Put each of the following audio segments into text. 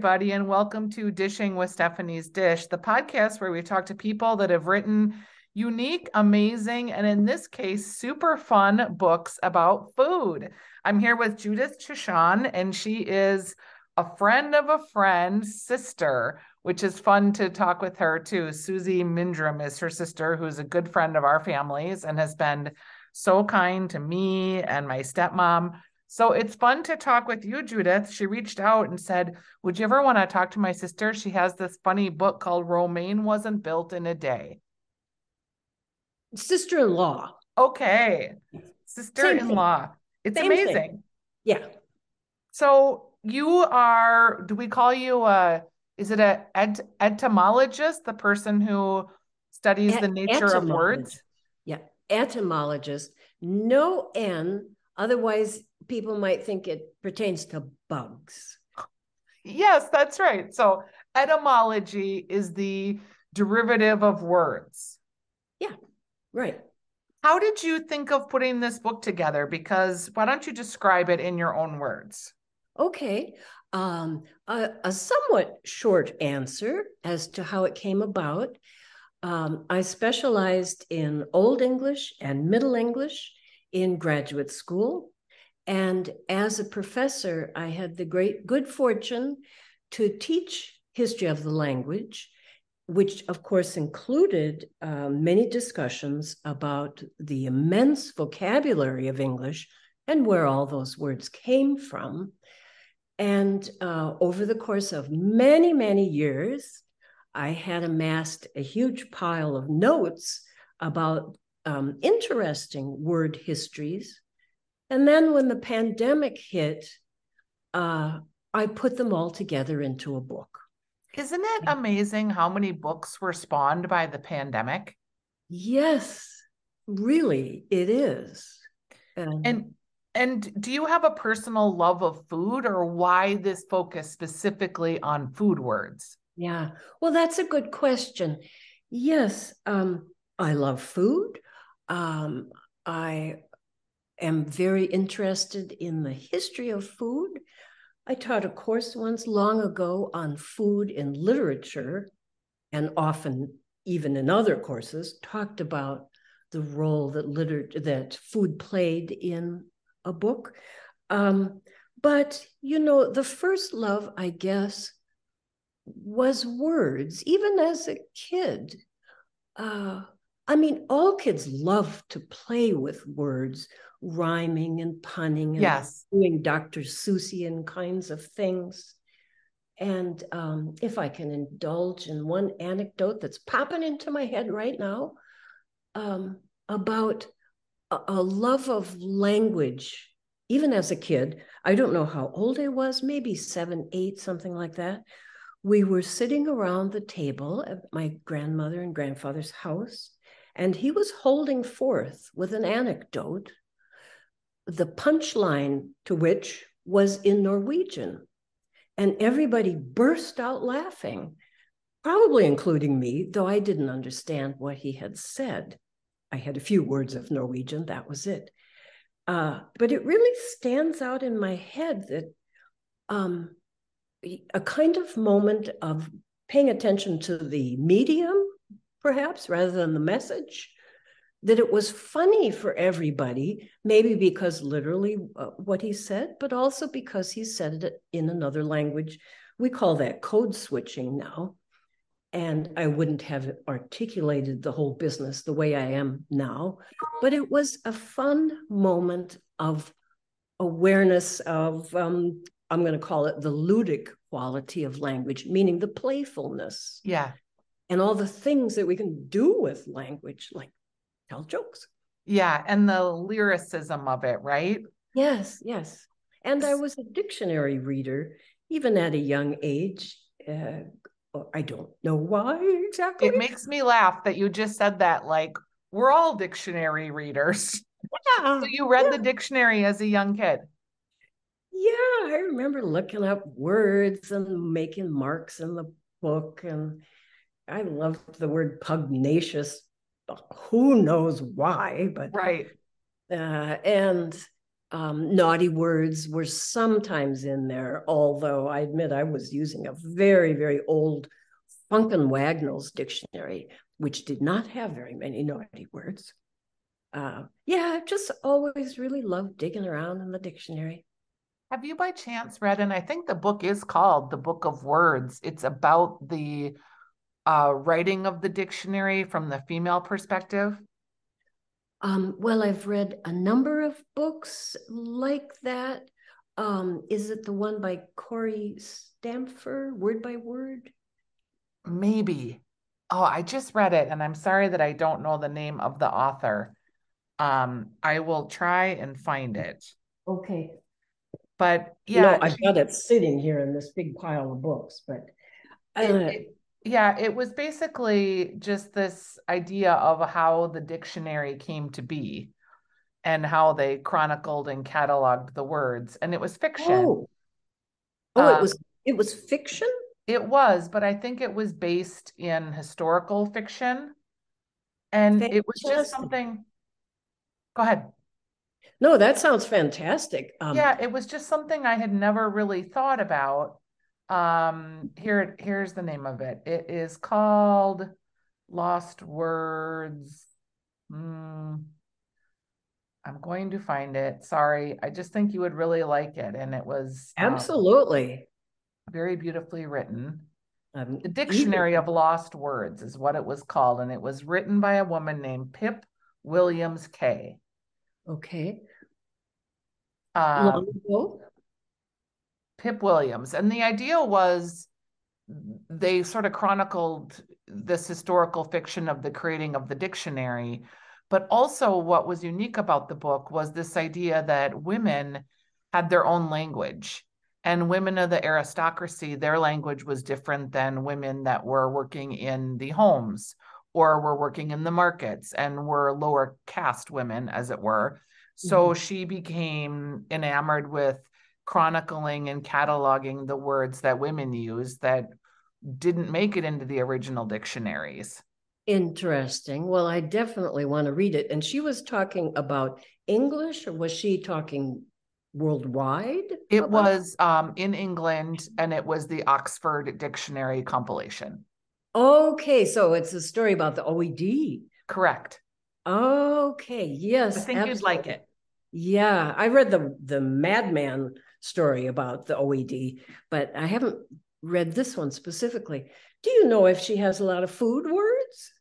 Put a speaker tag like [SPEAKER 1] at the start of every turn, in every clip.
[SPEAKER 1] Everybody, and welcome to Dishing with Stephanie's Dish, the podcast where we talk to people that have written unique, amazing, and in this case, super fun books about food. I'm here with Judith Tschann, and she is a friend of a friend's sister, which is fun to talk with her too. Susie Mindrum is her sister, who's a good friend of our families and has been so kind to me and my stepmom so it's fun to talk with you, Judith. She reached out and said, Would you ever want to talk to my sister? She has this funny book called Romaine Wasn't Built in a Day.
[SPEAKER 2] Sister in law.
[SPEAKER 1] Okay. Sister in law. It's Same amazing. Thing.
[SPEAKER 2] Yeah.
[SPEAKER 1] So you are, do we call you a, is it a ed, etymologist, the person who studies the nature of words?
[SPEAKER 2] Yeah. Etymologist. No N. Otherwise, people might think it pertains to bugs.
[SPEAKER 1] Yes, that's right. So etymology is the derivative of words.
[SPEAKER 2] Yeah, right.
[SPEAKER 1] How did you think of putting this book together? Because why don't you describe it in your own words?
[SPEAKER 2] Okay. Um, a, a somewhat short answer as to how it came about. Um, I specialized in Old English and Middle English in graduate school. And as a professor, I had the great good fortune to teach history of the language, which of course included uh, many discussions about the immense vocabulary of English and where all those words came from. And uh, over the course of many, many years, I had amassed a huge pile of notes about um, interesting word histories and then when the pandemic hit, uh, I put them all together into a book.
[SPEAKER 1] Isn't it amazing how many books were spawned by the pandemic?
[SPEAKER 2] Yes, really, it is.
[SPEAKER 1] Um, and and do you have a personal love of food or why this focus specifically on food words?
[SPEAKER 2] Yeah. Well, that's a good question. Yes, um, I love food. Um, I am very interested in the history of food. I taught a course once long ago on food in literature, and often, even in other courses, talked about the role that liter- that food played in a book. Um, but you know, the first love, I guess, was words. Even as a kid, uh, I mean, all kids love to play with words rhyming and punning and
[SPEAKER 1] yes.
[SPEAKER 2] doing Dr. Seussian kinds of things. And um, if I can indulge in one anecdote that's popping into my head right now um, about a, a love of language, even as a kid, I don't know how old I was, maybe seven, eight, something like that. We were sitting around the table at my grandmother and grandfather's house, and he was holding forth with an anecdote the punchline to which was in Norwegian. And everybody burst out laughing, probably including me, though I didn't understand what he had said. I had a few words of Norwegian, that was it. Uh, but it really stands out in my head that um, a kind of moment of paying attention to the medium, perhaps, rather than the message, that it was funny for everybody, maybe because literally uh, what he said, but also because he said it in another language. We call that code switching now. And I wouldn't have articulated the whole business the way I am now, but it was a fun moment of awareness of, um, I'm going to call it the ludic quality of language, meaning the playfulness.
[SPEAKER 1] Yeah.
[SPEAKER 2] And all the things that we can do with language, like tell jokes.
[SPEAKER 1] Yeah, and the lyricism of it, right?
[SPEAKER 2] Yes, yes. And I was a dictionary reader even at a young age. Uh, I don't know why exactly.
[SPEAKER 1] It makes me laugh that you just said that. Like, we're all dictionary readers. Yeah. so you read yeah. the dictionary as a young kid?
[SPEAKER 2] Yeah, I remember looking up words and making marks in the book. And I loved the word pugnacious who knows why, but
[SPEAKER 1] right.
[SPEAKER 2] Uh, and Um, naughty words were sometimes in there, although I admit I was using a very, very old Funk & Wagnalls dictionary, which did not have very many naughty words. Uh, yeah, I've just always really loved digging around in the dictionary.
[SPEAKER 1] Have you by chance read, and I think the book is called The Book of Words. It's about the uh, writing of the dictionary from the female perspective.
[SPEAKER 2] Um, well, I've read a number of books like that. Um, is it the one by Kory Stamper, word by word?
[SPEAKER 1] Maybe. Oh, I just read it, and I'm sorry that I don't know the name of the author. Um, I will try and find it.
[SPEAKER 2] Okay.
[SPEAKER 1] But yeah,
[SPEAKER 2] no, I've got it sitting here in this big pile of books, but
[SPEAKER 1] uh, it, it, yeah, it was basically just this idea of how the dictionary came to be and how they chronicled and cataloged the words. And it was fiction.
[SPEAKER 2] Oh, oh um, it was it was fiction?
[SPEAKER 1] It was, but I think it was based in historical fiction. And Fantastic. it was just something. Go ahead.
[SPEAKER 2] No, that sounds fantastic.
[SPEAKER 1] Um, yeah, it was just something I had never really thought about um, here, here's the name of it. It is called Lost Words. Mm, I'm going to find it. Sorry, I just think you would really like it, and it was
[SPEAKER 2] um, absolutely um,
[SPEAKER 1] very beautifully written. Um, the Dictionary even... of Lost Words is what it was called, and it was written by a woman named Pip Williams k
[SPEAKER 2] Okay.
[SPEAKER 1] Um, Long ago? Pip Williams. And the idea was they sort of chronicled this historical fiction of the creating of the dictionary. But also, what was unique about the book was this idea that women had their own language. And women of the aristocracy, their language was different than women that were working in the homes or were working in the markets and were lower caste women, as it were. So mm-hmm. she became enamored with chronicling and cataloging the words that women use that didn't make it into the original dictionaries.
[SPEAKER 2] Interesting. Well, I definitely want to read it. And she was talking about English, or was she talking worldwide?
[SPEAKER 1] It about? was um, in England, and it was the Oxford Dictionary compilation.
[SPEAKER 2] Okay, so it's a story about the OED.
[SPEAKER 1] Correct.
[SPEAKER 2] Okay, yes.
[SPEAKER 1] I think absolutely. you'd like it.
[SPEAKER 2] Yeah, I read the the Madman story about the OED, but I haven't read this one specifically. Do you know if she has a lot of food words?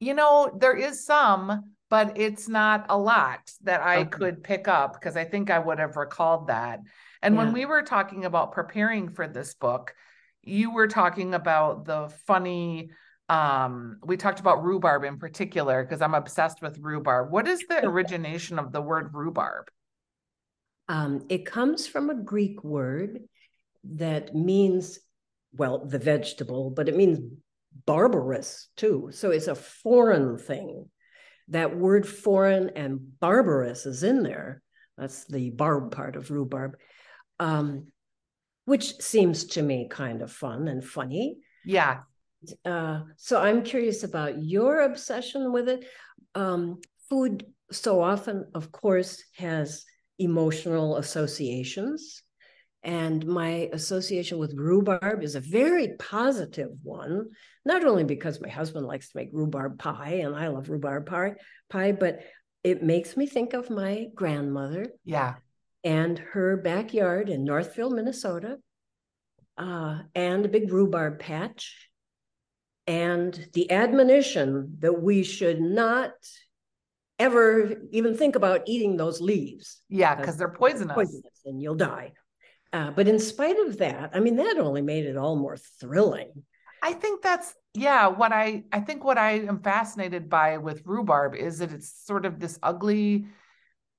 [SPEAKER 1] You know, there is some, but it's not a lot that I okay. could pick up because I think I would have recalled that. And yeah. when we were talking about preparing for this book, you were talking about the funny um we talked about rhubarb in particular because i'm obsessed with rhubarb what is the origination of the word rhubarb
[SPEAKER 2] um, it comes from a Greek word that means, well, the vegetable, but it means barbarous too. So it's a foreign thing. That word foreign and barbarous is in there. That's the barb part of rhubarb, um, which seems to me kind of fun and funny.
[SPEAKER 1] Yeah.
[SPEAKER 2] Uh, so I'm curious about your obsession with it. Um, food so often, of course, has emotional associations. And my association with rhubarb is a very positive one, not only because my husband likes to make rhubarb pie and I love rhubarb pie, pie but it makes me think of my grandmother.
[SPEAKER 1] Yeah.
[SPEAKER 2] And her backyard in Northville, Minnesota, uh, and a big rhubarb patch, and the admonition that we should not ever even think about eating those leaves.
[SPEAKER 1] Yeah, because they're poisonous.
[SPEAKER 2] poisonous and you'll die. Uh, but in spite of that, I mean, that only made it all more thrilling.
[SPEAKER 1] I think that's yeah. What I I think what I am fascinated by with rhubarb is that it's sort of this ugly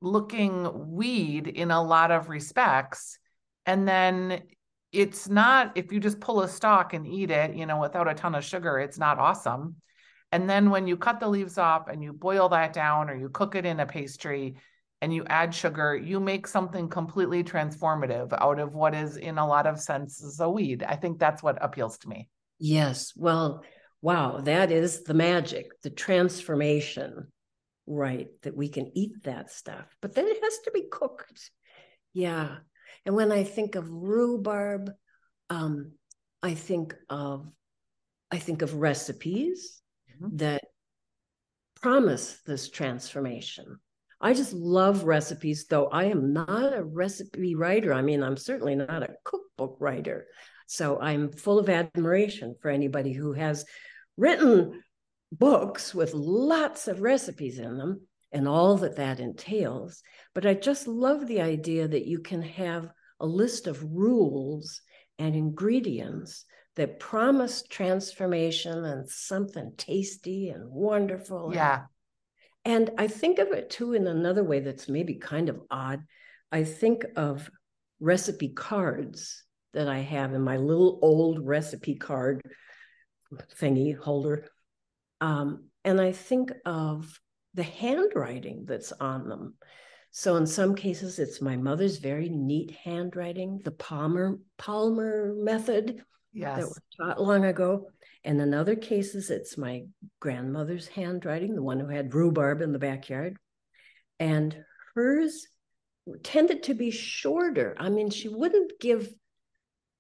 [SPEAKER 1] looking weed in a lot of respects, and then it's not if you just pull a stalk and eat it, you know, without a ton of sugar, it's not awesome. And then when you cut the leaves off and you boil that down or you cook it in a pastry and you add sugar, you make something completely transformative out of what is, in a lot of senses, a weed. I think that's what appeals to me.
[SPEAKER 2] Yes. Well, wow, that is the magic, the transformation, right? That we can eat that stuff, but then it has to be cooked. Yeah. And when I think of rhubarb, um, I think of I think of recipes mm-hmm. that promise this transformation. I just love recipes, though I am not a recipe writer. I mean, I'm certainly not a cookbook writer. So I'm full of admiration for anybody who has written books with lots of recipes in them and all that that entails. But I just love the idea that you can have a list of rules and ingredients that promise transformation and something tasty and wonderful.
[SPEAKER 1] Yeah.
[SPEAKER 2] And, and I think of it too in another way that's maybe kind of odd. I think of recipe cards that I have in my little old recipe card thingy holder. Um, and I think of the handwriting that's on them. So in some cases, it's my mother's very neat handwriting, the Palmer Palmer method
[SPEAKER 1] yes.
[SPEAKER 2] that was taught long ago. And in other cases, it's my grandmother's handwriting, the one who had rhubarb in the backyard. And hers tended to be shorter. I mean, she wouldn't give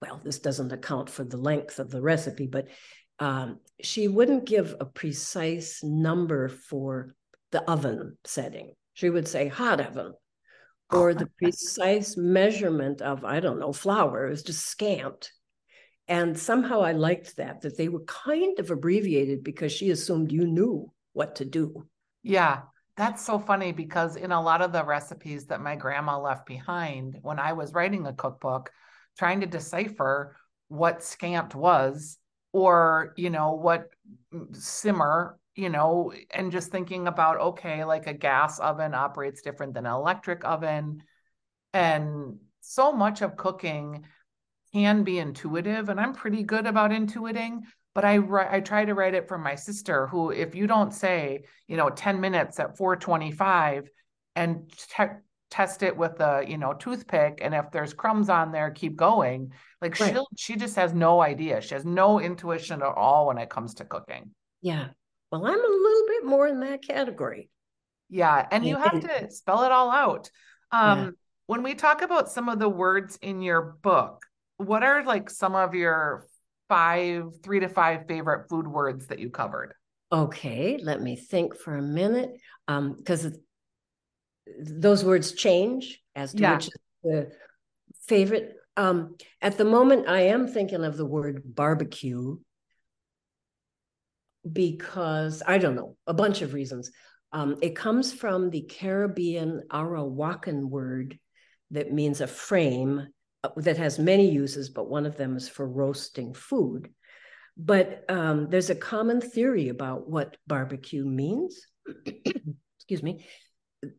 [SPEAKER 2] well, this doesn't account for the length of the recipe, but um, she wouldn't give a precise number for the oven setting. She would say hot oven, or the precise measurement of, I don't know, flour is just scant. And somehow I liked that, that they were kind of abbreviated because she assumed you knew what to do.
[SPEAKER 1] Yeah, that's so funny because in a lot of the recipes that my grandma left behind when I was writing a cookbook, trying to decipher what scant was or you know what simmer you know and just thinking about okay like a gas oven operates different than an electric oven and so much of cooking can be intuitive and i'm pretty good about intuiting but i i try to write it for my sister who if you don't say you know 10 minutes at 425 and test it with a you know toothpick and if there's crumbs on there keep going. Like right. she she just has no idea. She has no intuition at all when it comes to cooking.
[SPEAKER 2] Yeah. Well i'm a little bit more in that category.
[SPEAKER 1] Yeah and you have to spell it all out. Um yeah. when we talk about some of the words in your book what are like some of your five three to five favorite food words that you covered
[SPEAKER 2] okay let me think for a minute um because those words change as to yeah. which is the favorite. Um, at the moment, I am thinking of the word barbecue because I don't know, a bunch of reasons. Um, it comes from the Caribbean Arawakan word that means a frame that has many uses, but one of them is for roasting food. But um, there's a common theory about what barbecue means. Excuse me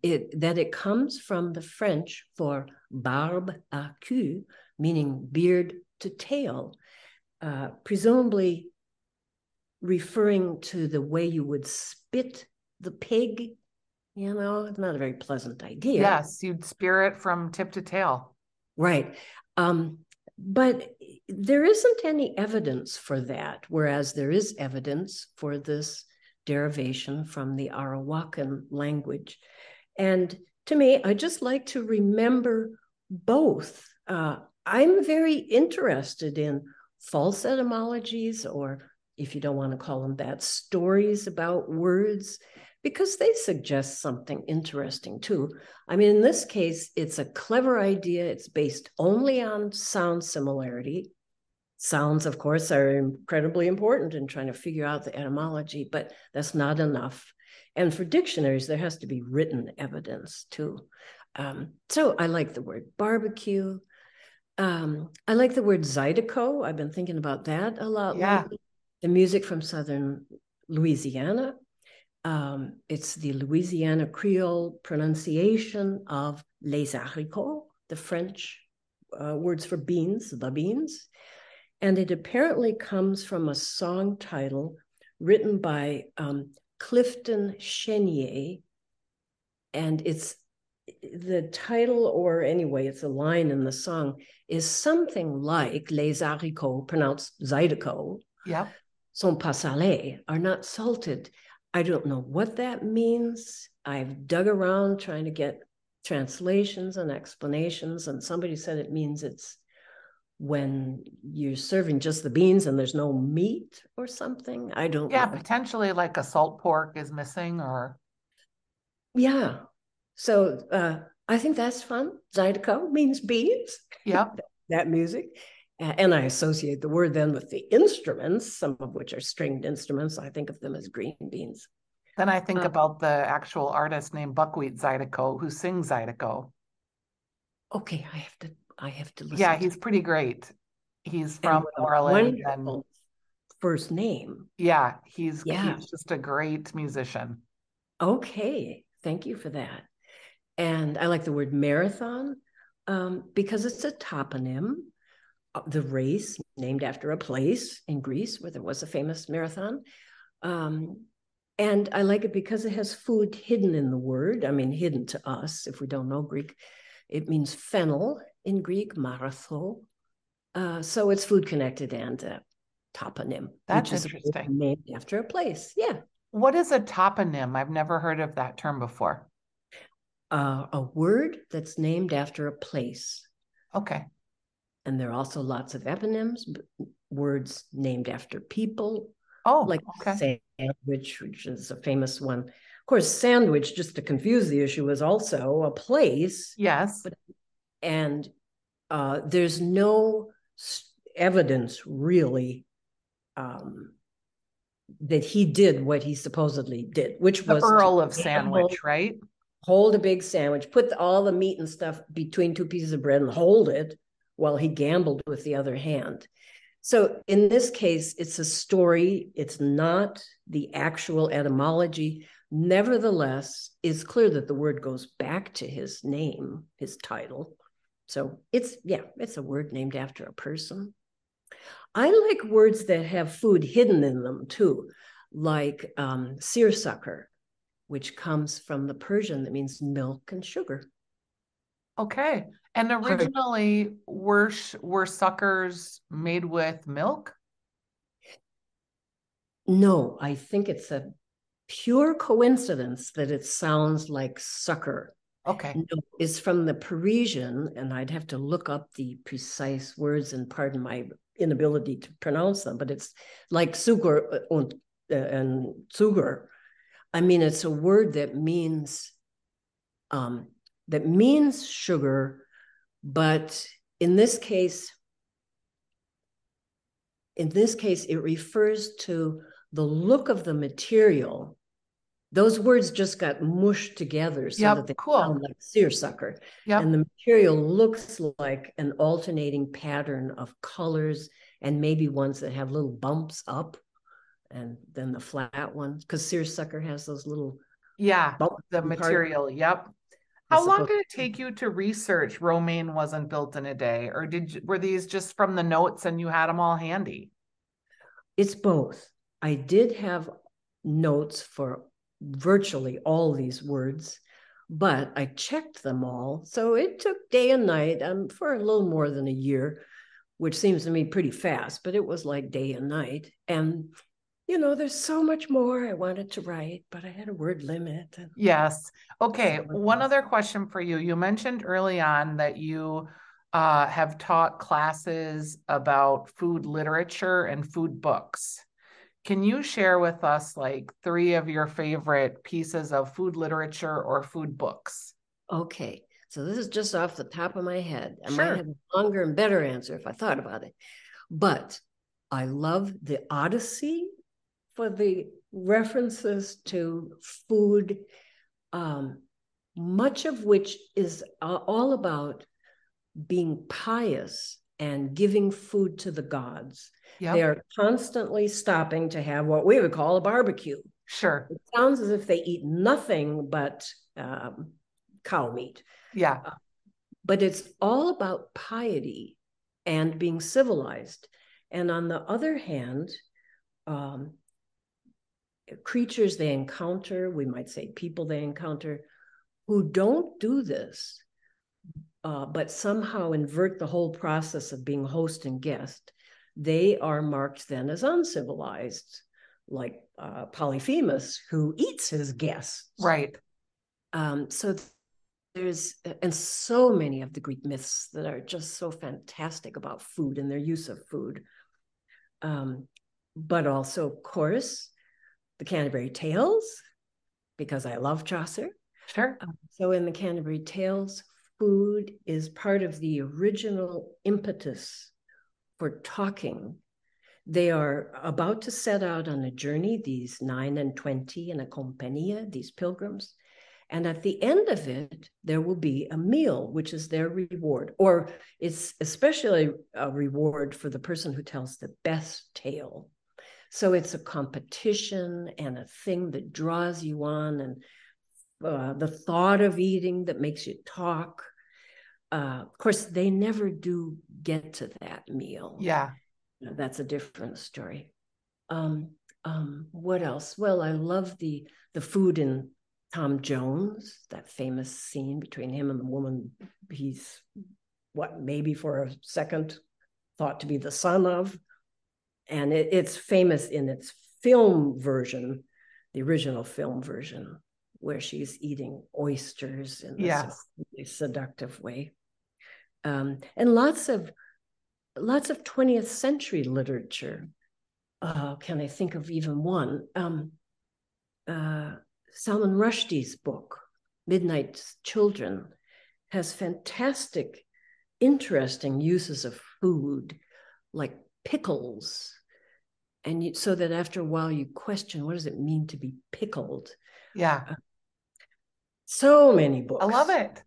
[SPEAKER 2] it, that it comes from the French for barbe à queue, meaning beard to tail, uh, presumably referring to the way you would spit the pig. You know, it's not a very pleasant idea.
[SPEAKER 1] Yes, you'd spear it from tip to tail.
[SPEAKER 2] Right. Um, but there isn't any evidence for that, whereas there is evidence for this derivation from the Arawakan language. And to me, I just like to remember both. Uh, I'm very interested in false etymologies, or if you don't want to call them that, stories about words, because they suggest something interesting too. I mean, in this case, it's a clever idea. It's based only on sound similarity. Sounds, of course, are incredibly important in trying to figure out the etymology, but that's not enough. And for dictionaries, there has to be written evidence too. Um, so I like the word barbecue. Um, I like the word Zydeco. I've been thinking about that a lot
[SPEAKER 1] yeah.
[SPEAKER 2] lately. The music from Southern Louisiana. Um, it's the Louisiana Creole pronunciation of les haricots, the French uh, words for beans, the beans. And it apparently comes from a song title written by um, Clifton Chenier, and it's the title, or anyway, it's a line in the song, is something like Les haricots, pronounced Zydeco,
[SPEAKER 1] yeah.
[SPEAKER 2] sont pas salés, are not salted. I don't know what that means. I've dug around trying to get translations and explanations. And somebody said it means it's when you're serving just the beans and there's no meat or something. I don't
[SPEAKER 1] Yeah,
[SPEAKER 2] know.
[SPEAKER 1] potentially like a salt pork is missing or
[SPEAKER 2] Yeah. So uh, I think that's fun. Zydeco means beans.
[SPEAKER 1] Yep.
[SPEAKER 2] that music. And I associate the word then with the instruments, some of which are stringed instruments. I think of them as green beans.
[SPEAKER 1] Then I think
[SPEAKER 2] Uh,
[SPEAKER 1] about the actual artist named Buckwheat Zydeco who sings Zydeco.
[SPEAKER 2] Okay, I have to I have to listen.
[SPEAKER 1] Yeah,
[SPEAKER 2] to
[SPEAKER 1] he's pretty great. He's from New Orleans and
[SPEAKER 2] first name.
[SPEAKER 1] yeah, he's
[SPEAKER 2] Yeah.
[SPEAKER 1] he's just a great musician.
[SPEAKER 2] Okay, thank you for that. And I like the word marathon um, because it's a toponym. The race named after a place in Greece where there was a famous marathon. Um, and I like it because it has food hidden in the word. I mean, hidden to us if we don't know Greek. It means fennel in Greek, maratho. Uh, so it's food connected and uh, toponym.
[SPEAKER 1] That's
[SPEAKER 2] which is
[SPEAKER 1] interesting.
[SPEAKER 2] Named after a place. Yeah.
[SPEAKER 1] What is a toponym? I've never heard of that term before.
[SPEAKER 2] Uh, a word that's named after a place.
[SPEAKER 1] Okay.
[SPEAKER 2] And there are also lots of eponyms, words named after people,
[SPEAKER 1] Oh,
[SPEAKER 2] like
[SPEAKER 1] okay.
[SPEAKER 2] sandwich, which is a famous one. Of course, sandwich, just to confuse the issue, is also a place.
[SPEAKER 1] Yes.
[SPEAKER 2] But- And uh, there's no evidence really um, that he did what he supposedly did, which
[SPEAKER 1] The
[SPEAKER 2] was
[SPEAKER 1] Earl of Sandwich, right?
[SPEAKER 2] hold a big sandwich, put all the meat and stuff between two pieces of bread and hold it while he gambled with the other hand. So in this case, it's a story, it's not the actual etymology. Nevertheless, it's clear that the word goes back to his name, his title. So it's, yeah, it's a word named after a person. I like words that have food hidden in them too, like um, seersucker which comes from the Persian that means milk and sugar.
[SPEAKER 1] Okay. And originally were sh- were suckers made with milk?
[SPEAKER 2] No, I think it's a pure coincidence that it sounds like sucker.
[SPEAKER 1] Okay.
[SPEAKER 2] No, it's from the Parisian, and I'd have to look up the precise words and pardon my inability to pronounce them, but it's like sugar and, and sugar. I mean, it's a word that means um, that means sugar, but in this case, in this case, it refers to the look of the material. Those words just got mushed together so
[SPEAKER 1] Yep,
[SPEAKER 2] that they
[SPEAKER 1] cool.
[SPEAKER 2] sound like seersucker.
[SPEAKER 1] Yep.
[SPEAKER 2] And the material looks like an alternating pattern of colors and maybe ones that have little bumps up and then the flat ones, because seersucker has those little
[SPEAKER 1] Yeah,
[SPEAKER 2] bumps.
[SPEAKER 1] the material. Yep. How long did it take you to research Romaine wasn't built in a day, or did you, were these just from the notes and you had them all handy?
[SPEAKER 2] It's both. I did have notes for virtually all these words, but I checked them all. So it took day and night um, for a little more than a year, which seems to me pretty fast, but it was like day and night. And, you know, there's so much more I wanted to write, but I had a word limit. And
[SPEAKER 1] Yes. Okay. One other question for you. You mentioned early on that you uh, have taught classes about food literature and food books. Can you share with us like three of your favorite pieces of food literature or food books?
[SPEAKER 2] Okay. So this is just off the top of my head. I
[SPEAKER 1] Sure.
[SPEAKER 2] might have a longer and better answer if I thought about it. But I love the Odyssey for the references to food, um, much of which is uh, all about being pious and giving food to the gods. They are constantly stopping to have what we would call a barbecue.
[SPEAKER 1] Sure.
[SPEAKER 2] It sounds as if they eat nothing but um, cow meat
[SPEAKER 1] Yeah.
[SPEAKER 2] but it's all about piety and being civilized. And on the other hand, um, creatures they encounter, we might say people they encounter, who don't do this, uh, but somehow invert the whole process of being host and guest, they are marked then as uncivilized, like uh, Polyphemus, who eats his guests.
[SPEAKER 1] Right.
[SPEAKER 2] Um, so th- there's and so many of the Greek myths that are just so fantastic about food and their use of food. Um, but also, of course, the Canterbury Tales, because I love Chaucer.
[SPEAKER 1] Sure.
[SPEAKER 2] Um, so in the Canterbury Tales, food is part of the original impetus for talking. They are about to set out on a journey, these nine and 20 in a compania, these pilgrims. And at the end of it, there will be a meal, which is their reward, or it's especially a reward for the person who tells the best tale. So it's a competition and a thing that draws you on, and uh, the thought of eating that makes you talk. Uh, of course, they never do get to that meal.
[SPEAKER 1] Yeah.
[SPEAKER 2] That's a different story. Um, um, what else? Well, I love the the food in Tom Jones, that famous scene between him and the woman he's what maybe for a second thought to be the son of. And it, it's famous in its film version, the original film version, where she's eating oysters in this yes. seductive way. Um, and lots of lots of 20th century literature. Uh, can I think of even one? Um, uh, Salman Rushdie's book, Midnight Children, has fantastic, interesting uses of food, like pickles. And you, so that after a while you question what does it mean to be pickled?
[SPEAKER 1] Yeah. Uh,
[SPEAKER 2] so many books.
[SPEAKER 1] I love it.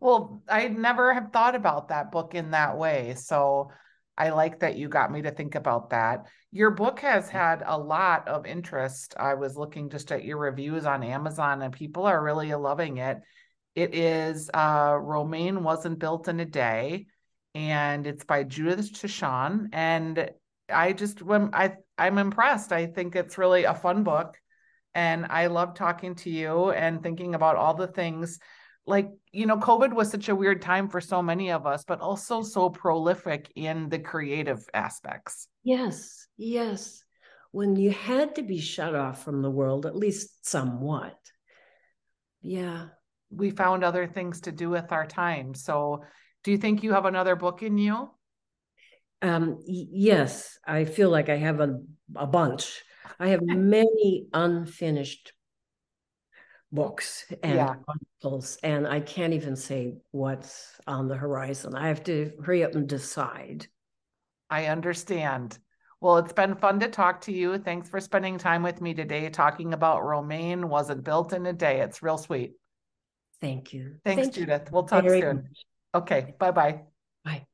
[SPEAKER 1] Well, I never have thought about that book in that way. So I like that you got me to think about that. Your book has had a lot of interest. I was looking just at your reviews on Amazon and people are really loving it. It is uh Romaine wasn't built in a day and it's by Judith Tschann and I just when I I'm impressed. I think it's really a fun book and I love talking to you and thinking about all the things. Like you know covid was such a weird time for so many of us but also so prolific in the creative aspects.
[SPEAKER 2] Yes yes. When you had to be shut off from the world at least somewhat. Yeah.
[SPEAKER 1] We found other things to do with our time. So do you think you have another book in you
[SPEAKER 2] um yes i feel like i have a, a bunch i have many unfinished books and yeah. articles, and I can't even say what's on the horizon. I have to hurry up and decide.
[SPEAKER 1] I understand. Well, it's been fun to talk to you. Thanks for spending time with me today talking about Romaine wasn't built in a day. It's real sweet.
[SPEAKER 2] Thank you.
[SPEAKER 1] Thanks,
[SPEAKER 2] Thank
[SPEAKER 1] Judith. You. We'll talk soon. Much. Okay. Bye-bye.
[SPEAKER 2] Bye.